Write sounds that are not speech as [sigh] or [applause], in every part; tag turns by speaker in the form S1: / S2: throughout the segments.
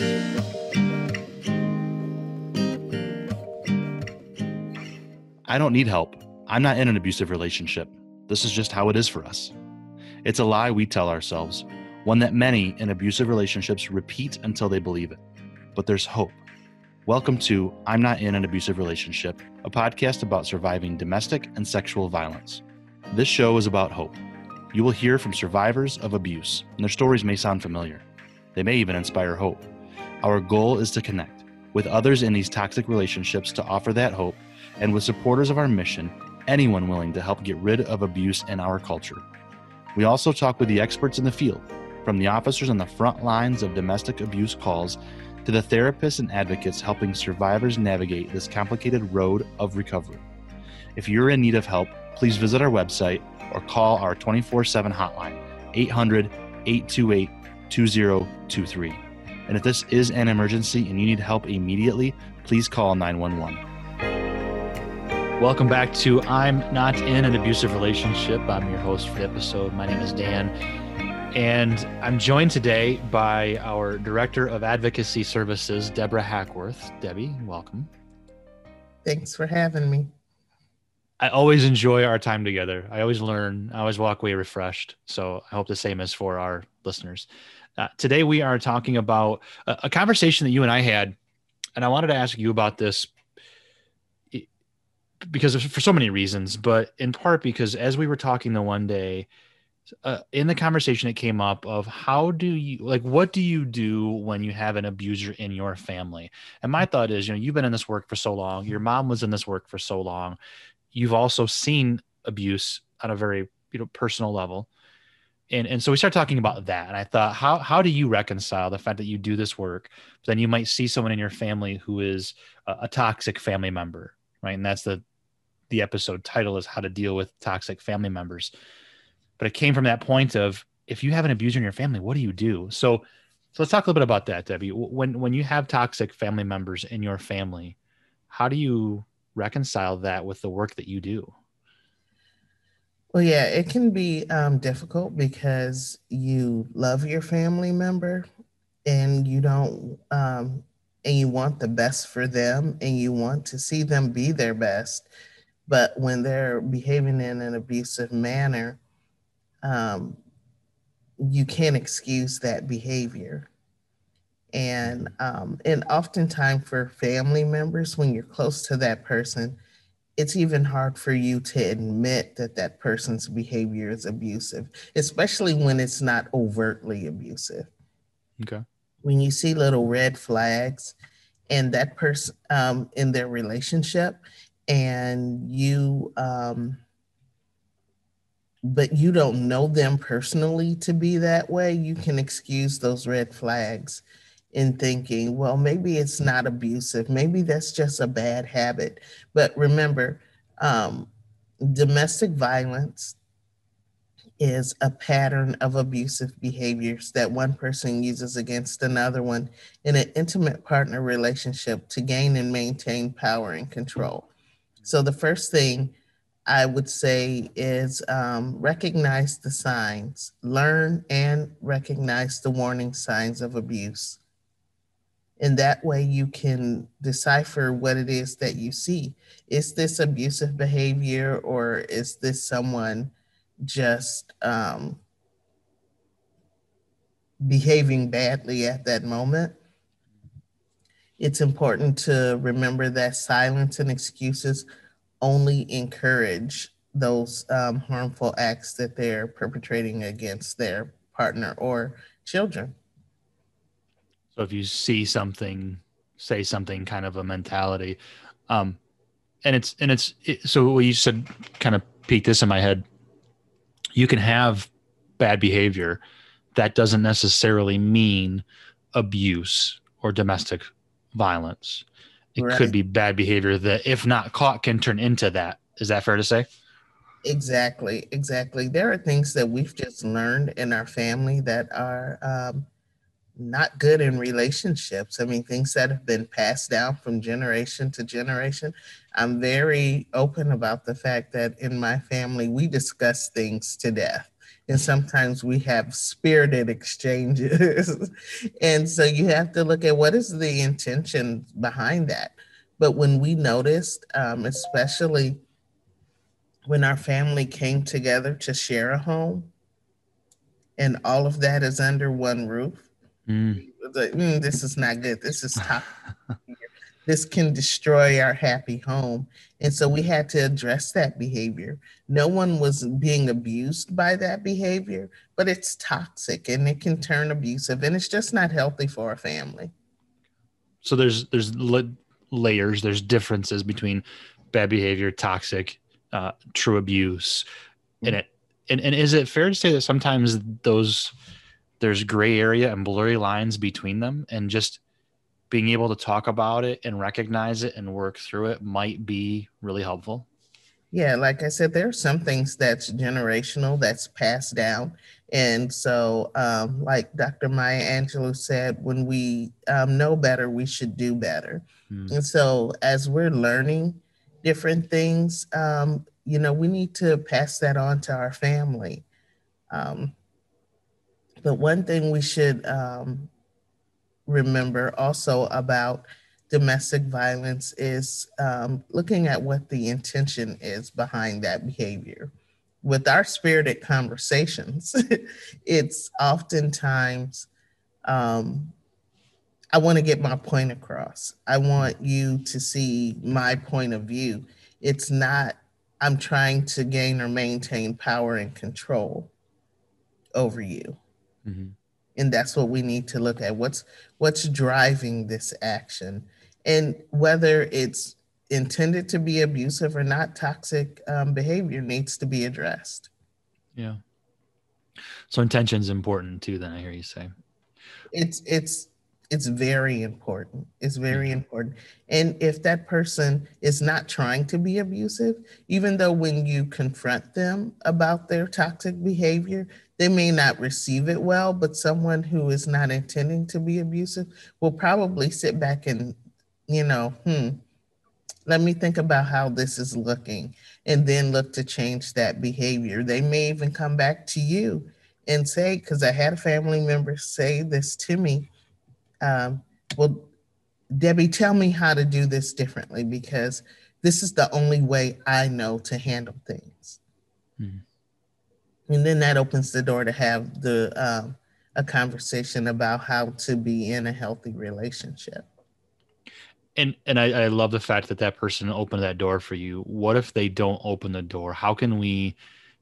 S1: I don't need help. I'm not in an abusive relationship. This is just how it is for us. It's a lie we tell ourselves, one that many in abusive relationships repeat until they believe it. But there's hope. Welcome to I'm Not in an Abusive Relationship, a podcast about surviving domestic and sexual violence. This show is about hope. You will hear from survivors of abuse, and their stories may sound familiar. They may even inspire hope. Our goal is to connect with others in these toxic relationships to offer that hope and with supporters of our mission, anyone willing to help get rid of abuse in our culture. We also talk with the experts in the field, from the officers on the front lines of domestic abuse calls to the therapists and advocates helping survivors navigate this complicated road of recovery. If you're in need of help, please visit our website or call our 24 7 hotline, 800 828 2023. And if this is an emergency and you need help immediately, please call 911. Welcome back to I'm Not in an Abusive Relationship. I'm your host for the episode. My name is Dan. And I'm joined today by our Director of Advocacy Services, Deborah Hackworth. Debbie, welcome.
S2: Thanks for having me.
S1: I always enjoy our time together. I always learn, I always walk away refreshed. So I hope the same is for our listeners. Uh, today, we are talking about a, a conversation that you and I had. And I wanted to ask you about this because of, for so many reasons, but in part because as we were talking the one day, uh, in the conversation it came up of how do you like what do you do when you have an abuser in your family and my thought is you know you've been in this work for so long your mom was in this work for so long you've also seen abuse on a very you know personal level and and so we started talking about that and i thought how how do you reconcile the fact that you do this work but then you might see someone in your family who is a, a toxic family member right? And that's the the episode title is how to deal with toxic family members. But it came from that point of if you have an abuser in your family what do you do? So so let's talk a little bit about that debbie. When when you have toxic family members in your family how do you reconcile that with the work that you do
S2: well yeah it can be um, difficult because you love your family member and you don't um, and you want the best for them and you want to see them be their best but when they're behaving in an abusive manner, um, you can't excuse that behavior. And um, and oftentimes for family members, when you're close to that person, it's even hard for you to admit that that person's behavior is abusive, especially when it's not overtly abusive.
S1: Okay.
S2: When you see little red flags, and that person um, in their relationship and you um, but you don't know them personally to be that way you can excuse those red flags in thinking well maybe it's not abusive maybe that's just a bad habit but remember um, domestic violence is a pattern of abusive behaviors that one person uses against another one in an intimate partner relationship to gain and maintain power and control. So the first thing I would say is um, recognize the signs, learn and recognize the warning signs of abuse. In that way, you can decipher what it is that you see. Is this abusive behavior or is this someone just um, behaving badly at that moment? It's important to remember that silence and excuses only encourage those um, harmful acts that they're perpetrating against their partner or children.
S1: So if you see something, say something kind of a mentality, um, and it's and it's it, so what you said kind of peaked this in my head. You can have bad behavior. That doesn't necessarily mean abuse or domestic violence. It right. could be bad behavior that, if not caught, can turn into that. Is that fair to say?
S2: Exactly, exactly. There are things that we've just learned in our family that are um, not good in relationships. I mean, things that have been passed down from generation to generation. I'm very open about the fact that in my family, we discuss things to death. and sometimes we have spirited exchanges. [laughs] and so you have to look at what is the intention behind that. But when we noticed, um, especially when our family came together to share a home, and all of that is under one roof, mm. Like, mm, this is not good. This is tough. [laughs] this can destroy our happy home. And so we had to address that behavior. No one was being abused by that behavior, but it's toxic and it can turn abusive and it's just not healthy for a family.
S1: So there's there's layers, there's differences between bad behavior, toxic, uh, true abuse, mm-hmm. and it and, and is it fair to say that sometimes those there's gray area and blurry lines between them and just being able to talk about it and recognize it and work through it might be really helpful.
S2: Yeah, like I said, there are some things that's generational, that's passed down. And so, um, like Dr. Maya Angelou said, when we um, know better, we should do better. Mm. And so, as we're learning different things, um, you know, we need to pass that on to our family. Um, but one thing we should um, remember also about domestic violence is um, looking at what the intention is behind that behavior. With our spirited conversations, [laughs] it's oftentimes, um, I want to get my point across. I want you to see my point of view. It's not, I'm trying to gain or maintain power and control over you. Mm-hmm. And that's what we need to look at. What's what's driving this action? And whether it's intended to be abusive or not toxic um, behavior needs to be addressed.
S1: Yeah. So intention is important too then i hear you say.
S2: It's it's it's very important it's very mm-hmm. important and if that person is not trying to be abusive even though when you confront them about their toxic behavior they may not receive it well, but someone who is not intending to be abusive will probably sit back and, you know, hmm, let me think about how this is looking and then look to change that behavior. They may even come back to you and say, because I had a family member say this to me, um, well, Debbie, tell me how to do this differently because this is the only way I know to handle things. Mm-hmm and then that opens the door to have the um, a conversation about how to be in a healthy relationship.
S1: And and I, I, love the fact that that person opened that door for you. What if they don't open the door? How can we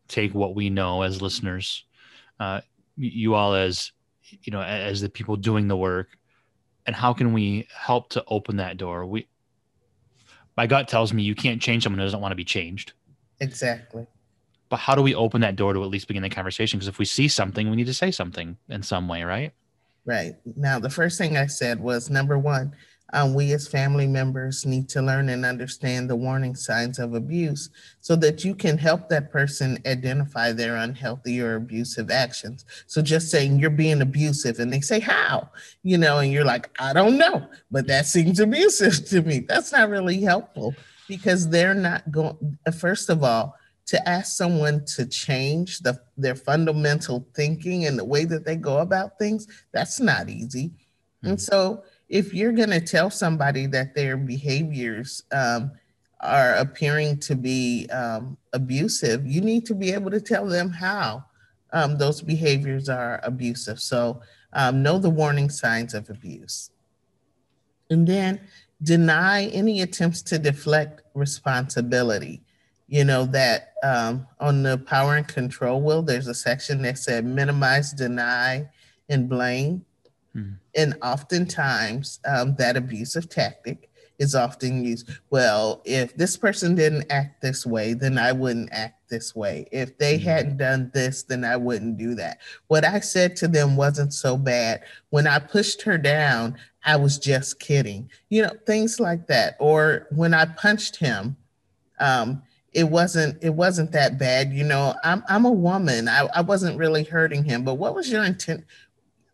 S1: take what we know as listeners uh, you all as you know as the people doing the work and how can we help to open that door we my gut tells me you can't change someone who doesn't want to be changed
S2: exactly
S1: but how do we open that door to at least begin the conversation? Because if we see something, we need to say something in some way, right?
S2: Right. Now, the first thing I said was number one, um, we as family members need to learn and understand the warning signs of abuse so that you can help that person identify their unhealthy or abusive actions. So just saying you're being abusive and they say, How? You know, and you're like, I don't know, but that seems abusive [laughs] to me. That's not really helpful because they're not going, first of all, to ask someone to change the, their fundamental thinking and the way that they go about things, that's not easy. Mm-hmm. And so, if you're going to tell somebody that their behaviors um, are appearing to be um, abusive, you need to be able to tell them how um, those behaviors are abusive. So, um, know the warning signs of abuse. And then deny any attempts to deflect responsibility you know that um, on the power and control wheel there's a section that said minimize deny and blame mm-hmm. and oftentimes um, that abusive tactic is often used well if this person didn't act this way then i wouldn't act this way. If they mm-hmm. hadn't done this then i wouldn't do that. What i said to them wasn't so bad. When i pushed her down i was just kidding. You know things like that. Or when i punched him um, it wasn't it wasn't that bad. You know i'm i'm a woman. I, I wasn't really hurting him. But what was your intent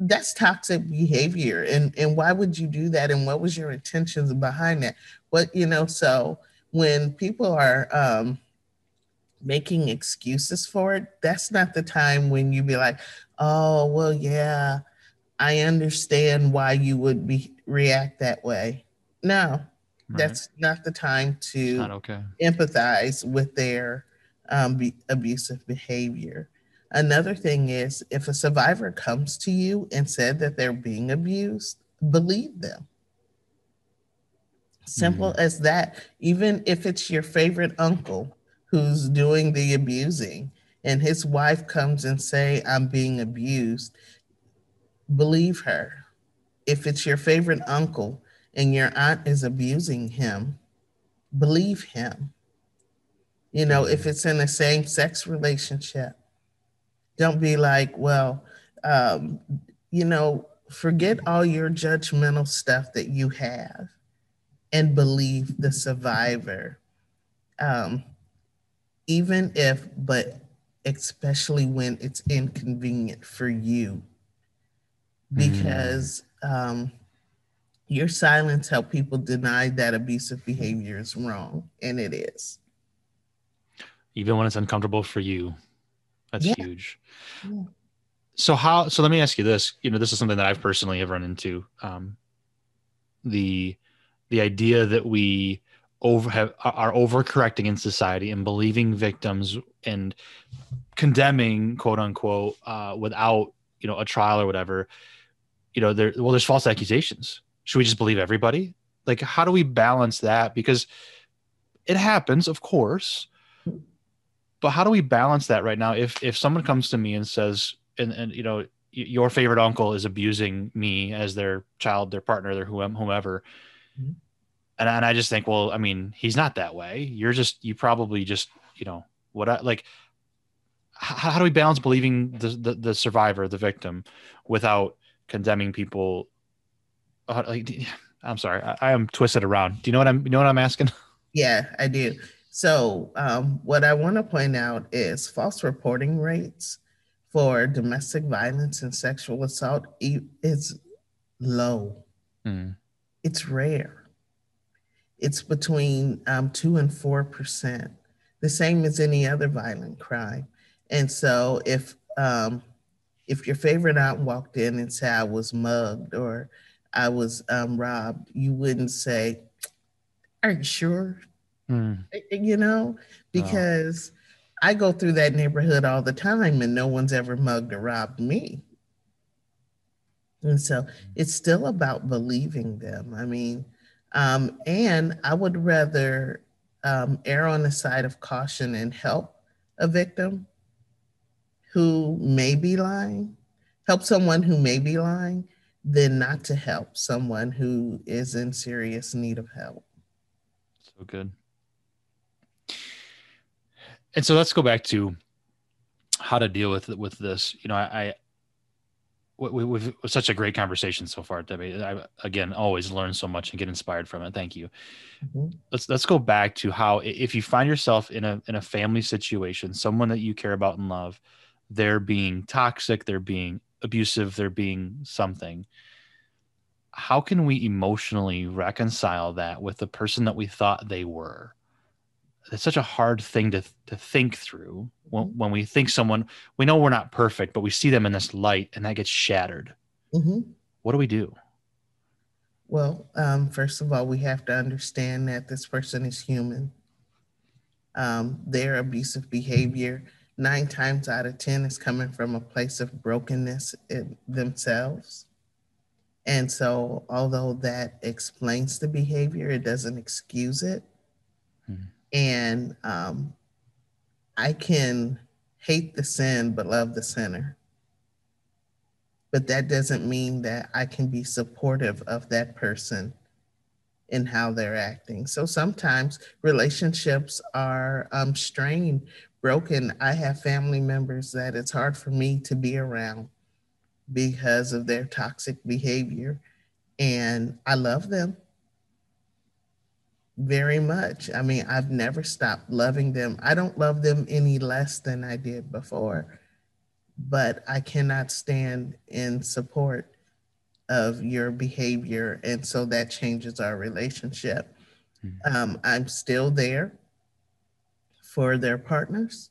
S2: that's toxic behavior and and why would you do that and what was your intentions behind that what you know so when people are um making excuses for it, that's not the time when you be like, oh, well, yeah, I understand why you would be react that way. No, right. that's not the time to
S1: okay.
S2: empathize with their um, be- abusive behavior. Another thing is if a survivor comes to you and said that they're being abused, believe them. Simple mm-hmm. as that. Even if it's your favorite uncle who's doing the abusing and his wife comes and say i'm being abused believe her if it's your favorite uncle and your aunt is abusing him believe him you know if it's in a same sex relationship don't be like well um, you know forget all your judgmental stuff that you have and believe the survivor um, even if, but especially when it's inconvenient for you, because mm. um, your silence help people deny that abusive behavior is wrong, and it is.
S1: Even when it's uncomfortable for you, that's yeah. huge. Yeah. So how? So let me ask you this. You know, this is something that I've personally have run into. Um, the the idea that we over have are overcorrecting in society and believing victims and condemning quote unquote uh, without you know a trial or whatever you know there well there's false accusations should we just believe everybody like how do we balance that because it happens of course but how do we balance that right now if if someone comes to me and says and and you know your favorite uncle is abusing me as their child their partner their whomever mm-hmm and, and I just think, well, I mean, he's not that way. You're just, you probably just, you know, what I like, how, how do we balance believing the, the, the, survivor, the victim without condemning people? Uh, like, [sighs] I'm sorry, I, I, am twisted around. Do you know what I'm, you know what I'm asking?
S2: Yeah, I do. So um, what I want to point out is false reporting rates for domestic violence and sexual assault is low. Mm. It's rare it's between um, two and four percent, the same as any other violent crime. And so, if um, if your favorite aunt walked in and said I was mugged or I was um, robbed, you wouldn't say, "Are you sure?" Mm. You know, because oh. I go through that neighborhood all the time, and no one's ever mugged or robbed me. And so, it's still about believing them. I mean, um, and I would rather um, err on the side of caution and help a victim who may be lying, help someone who may be lying, than not to help someone who is in serious need of help.
S1: So good. And so let's go back to how to deal with with this. You know, I we, we've such a great conversation so far, Debbie. I again always learn so much and get inspired from it. Thank you. Mm-hmm. Let's let's go back to how if you find yourself in a in a family situation, someone that you care about and love, they're being toxic, they're being abusive, they're being something. How can we emotionally reconcile that with the person that we thought they were? It's such a hard thing to to think through when, when we think someone we know we're not perfect but we see them in this light and that gets shattered. Mm-hmm. what do we do?
S2: Well um, first of all we have to understand that this person is human. Um, their abusive behavior nine times out of ten is coming from a place of brokenness in themselves. And so although that explains the behavior it doesn't excuse it. Mm-hmm and um, I can hate the sin but love the sinner. But that doesn't mean that I can be supportive of that person in how they're acting. So sometimes relationships are um, strained, broken. I have family members that it's hard for me to be around because of their toxic behavior. And I love them very much. I mean, I've never stopped loving them. I don't love them any less than I did before, but I cannot stand in support of your behavior. And so that changes our relationship. Mm-hmm. Um, I'm still there for their partners.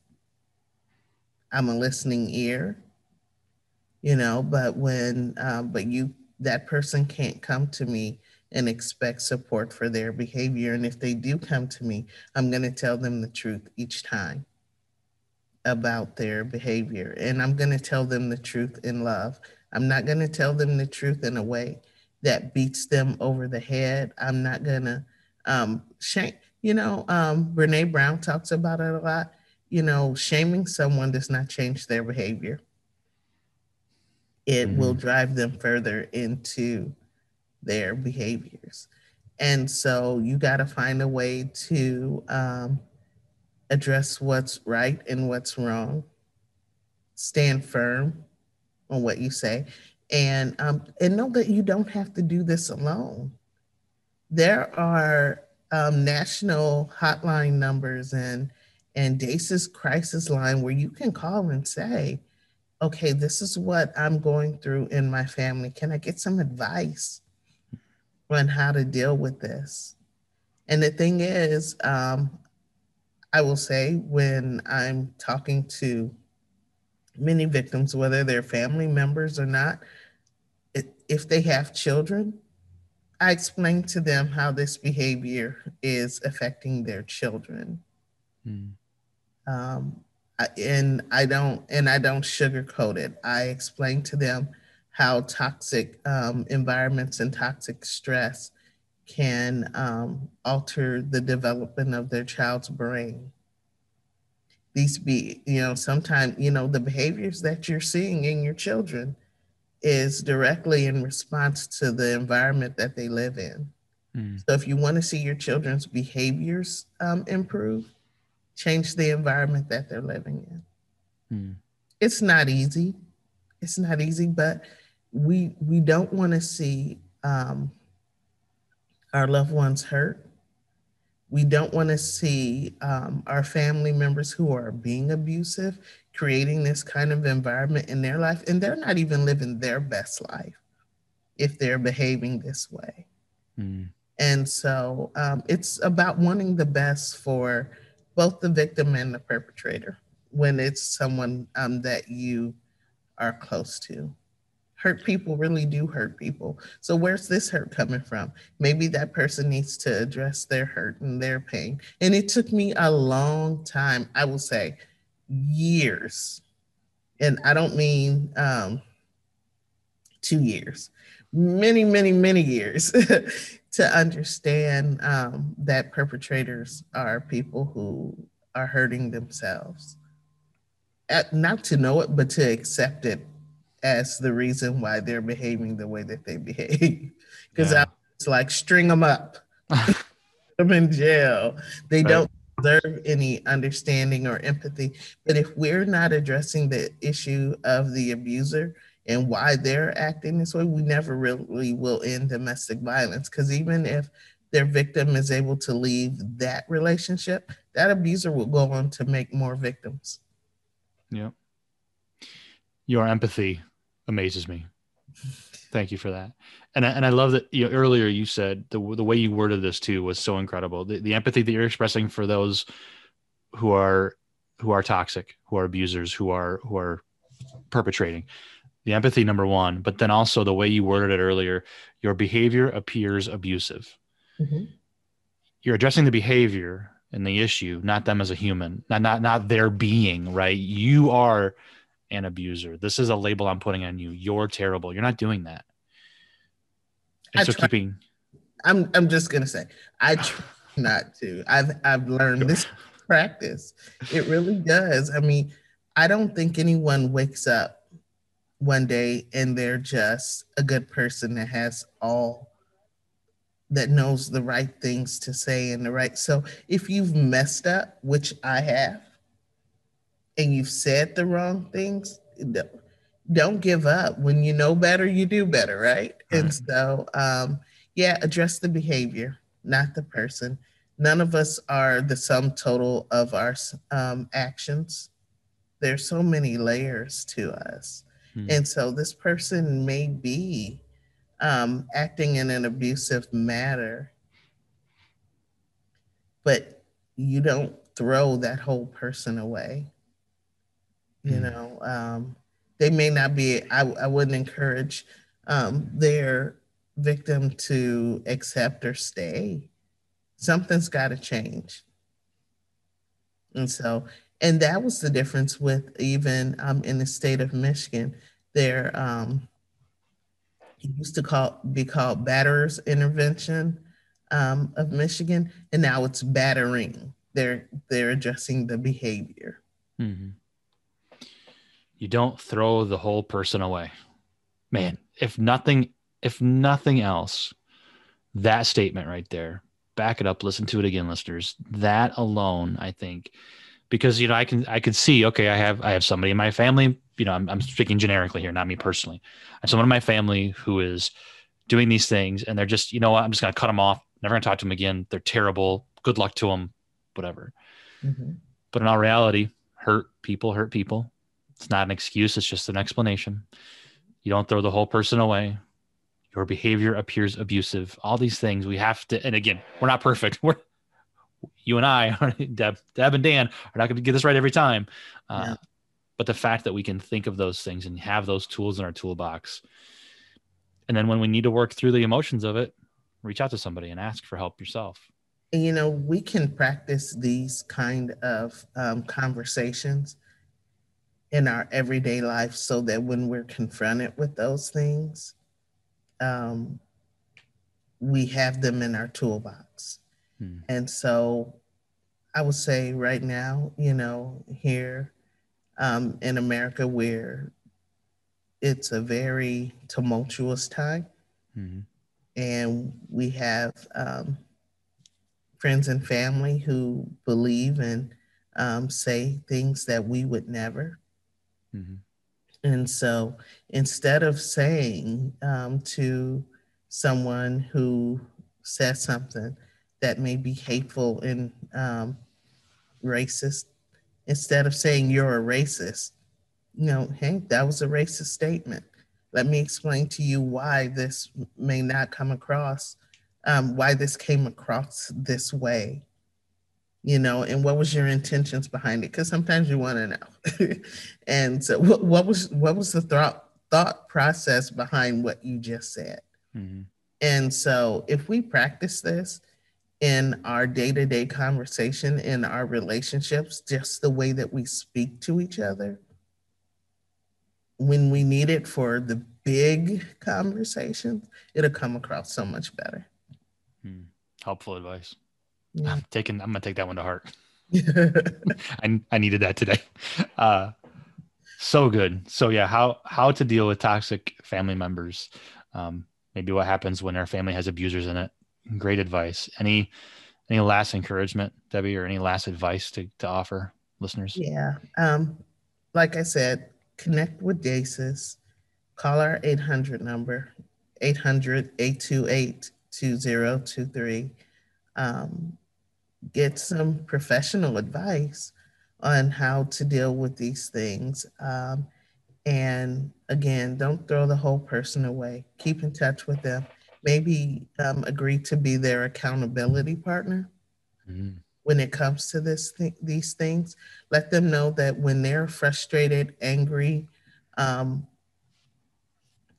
S2: I'm a listening ear, you know, but when, um, but you, that person can't come to me and expect support for their behavior. And if they do come to me, I'm going to tell them the truth each time about their behavior. And I'm going to tell them the truth in love. I'm not going to tell them the truth in a way that beats them over the head. I'm not going to um, shame. You know, um, Brene Brown talks about it a lot. You know, shaming someone does not change their behavior. It mm-hmm. will drive them further into their behaviors. And so you got to find a way to um, address what's right and what's wrong, stand firm on what you say, and um, and know that you don't have to do this alone. There are um, national hotline numbers and and DASAS crisis line where you can call and say, okay, this is what I'm going through in my family. Can I get some advice on how to deal with this? And the thing is, um, I will say when I'm talking to many victims, whether they're family members or not, if they have children, I explain to them how this behavior is affecting their children. Mm. Um, and I don't and I don't sugarcoat it. I explain to them how toxic um, environments and toxic stress can um, alter the development of their child's brain. These be, you know, sometimes, you know, the behaviors that you're seeing in your children is directly in response to the environment that they live in. Mm. So if you want to see your children's behaviors um, improve, change the environment that they're living in. Mm. It's not easy. It's not easy, but we we don't want to see um, our loved ones hurt. We don't want to see um, our family members who are being abusive creating this kind of environment in their life, and they're not even living their best life if they're behaving this way. Mm. And so um, it's about wanting the best for both the victim and the perpetrator when it's someone um, that you are close to. Hurt people really do hurt people. So, where's this hurt coming from? Maybe that person needs to address their hurt and their pain. And it took me a long time, I will say, years. And I don't mean um, two years, many, many, many years [laughs] to understand um, that perpetrators are people who are hurting themselves. At, not to know it, but to accept it as the reason why they're behaving the way that they behave. [laughs] Because yeah. it's like string them up, [laughs] them in jail. They right. don't deserve any understanding or empathy. But if we're not addressing the issue of the abuser, and why they're acting this way, we never really will end domestic violence. Because even if their victim is able to leave that relationship, that abuser will go on to make more victims.
S3: Yeah. Your empathy amazes me. Thank you for that. And I, and I love that you know, earlier you said the the way you worded this too was so incredible. The, the empathy that you're expressing for those who are who are toxic, who are abusers, who are who are perpetrating the empathy number one but then also the way you worded it earlier your behavior appears abusive mm-hmm. you're addressing the behavior and the issue not them as a human not not not their being right you are an abuser. This is a label i'm putting on you. You're terrible. You're not doing that. And I so try, keeping
S2: i'm i'm just gonna say i try not to. I've i've learned this [laughs] practice. It really does. I mean i don't think anyone wakes up one day and they're just a good person that has all that knows the right things to say and the right so if you've messed up which i have and you've said the wrong things don't give up. When you know better you do better right, and so um yeah address the behavior not the person. None of us are the sum total of our um, actions. There's so many layers to us. Hmm. And so this person may be um, acting in an abusive manner, but you don't throw that whole person away. You
S1: Mm.
S2: know, um, they may not be, I, I wouldn't encourage um, their victim to accept or stay. Something's got to change. And so, and that was the difference with even um, in the state of Michigan, there um, used to call be called batterers intervention um, of Michigan, and now it's battering. They're they're addressing the behavior.
S1: Mhm. You don't throw the whole person away. Man, if nothing if nothing else, that statement right there, back it up, listen to it again, listeners. That alone, I think, because you know, I can I could see, okay, I have I have somebody in my family, you know, I'm, I'm speaking generically here, not me personally. I have someone in my family who is doing these things and they're just, you know what, I'm just gonna cut them off, never gonna talk to them again. They're terrible. Good luck to them, whatever.
S2: Mhm.
S1: But in all reality, hurt people hurt people. It's not an excuse, it's just an explanation. You don't throw the whole person away. Your behavior appears abusive. All these things we have to, and again, we're not perfect. [laughs] We're you and I, [laughs] Deb, Deb and Dan, are not going to get this right every time. Uh,
S2: Yeah.
S1: But the fact that we can think of those things and have those tools in our toolbox, and then when we need to work through the emotions of it, reach out to somebody and ask for help yourself.
S2: You know, we can practice these kind of um, conversations in our everyday life so that when we're confronted with those things, um, we have them in our toolbox.
S1: Hmm.
S2: And so I would say right now, you know, here um, in America, where it's a very tumultuous time,
S1: Mhm.
S2: and we have um, friends and family who believe and um, say things that we would never.
S1: Mhm.
S2: And so instead of saying um, to someone who says something that may be hateful and um, racist, instead of saying you're a racist, you know, hey, that was a racist statement. Let me explain to you why this may not come across, um, why this came across this way you know, and what was your intentions behind it? Because sometimes you want to know. [laughs] and so, what, what was what was the thought thought process behind what you just said?
S1: Mhm.
S2: And so, if we practice this in our day to day conversation, in our relationships, just the way that we speak to each other, when we need it for the big conversations, it'll come across so much better.
S1: Hmm. Helpful advice.
S2: Yeah.
S1: I'm taking. I'm gonna take that one to heart. [laughs] I, I needed that today. Uh, so good. So yeah, how how to deal with toxic family members? Um, maybe what happens when our family has abusers in it. Great advice. Any any last encouragement, Debbie, or any last advice to to offer listeners?
S2: Yeah. Um, like I said, connect with DASAS. Call our 800 number, 800 828 2023. Um, get some professional advice on how to deal with these things. Um, and again, don't throw the whole person away. Keep in touch with them. Maybe um, agree to be their accountability partner
S1: Mhm.
S2: when it comes to this th- these things. Let them know that when they're frustrated, angry, um,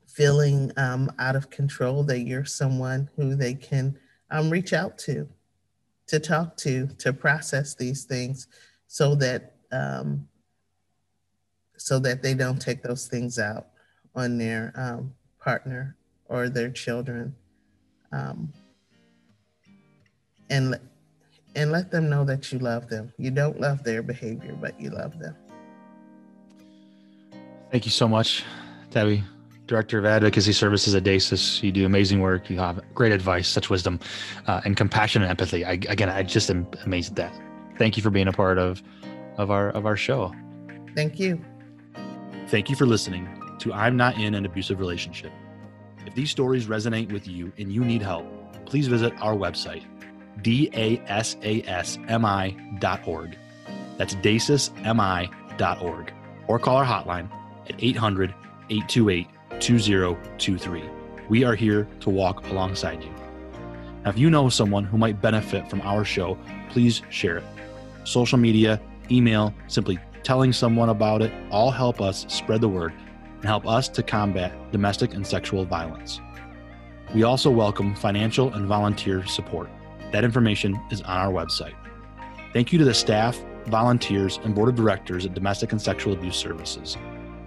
S2: feeling um, out of control, that you're someone who they can um, reach out to, to talk to, to process these things, so that um, so that they don't take those things out on their um, partner or their children. Um, and and let them know that you love them. You don't love their behavior, but you love them.
S1: Thank you so much, Debbie, Director of Advocacy Services at DASAS. You do amazing work. You have great advice, such wisdom, uh, and compassion and empathy. I, again, I just am amazed at that. Thank you for being a part of of our of our show.
S2: Thank you.
S4: Thank you for listening to I'm Not in an Abusive Relationship. If these stories resonate with you and you need help, please visit our website, dasasmi.org. That's dasasmi.org. Or call our hotline at 800 828 2023. We are here to walk alongside you. Now, if you know someone who might benefit from our show, please share it.
S1: social media, email, simply telling someone about it all help us spread the word and help us to combat domestic and sexual violence. We also welcome financial and volunteer support. That information is on our website. Thank you to the staff, volunteers, and board of directors at Domestic and Sexual Abuse Services.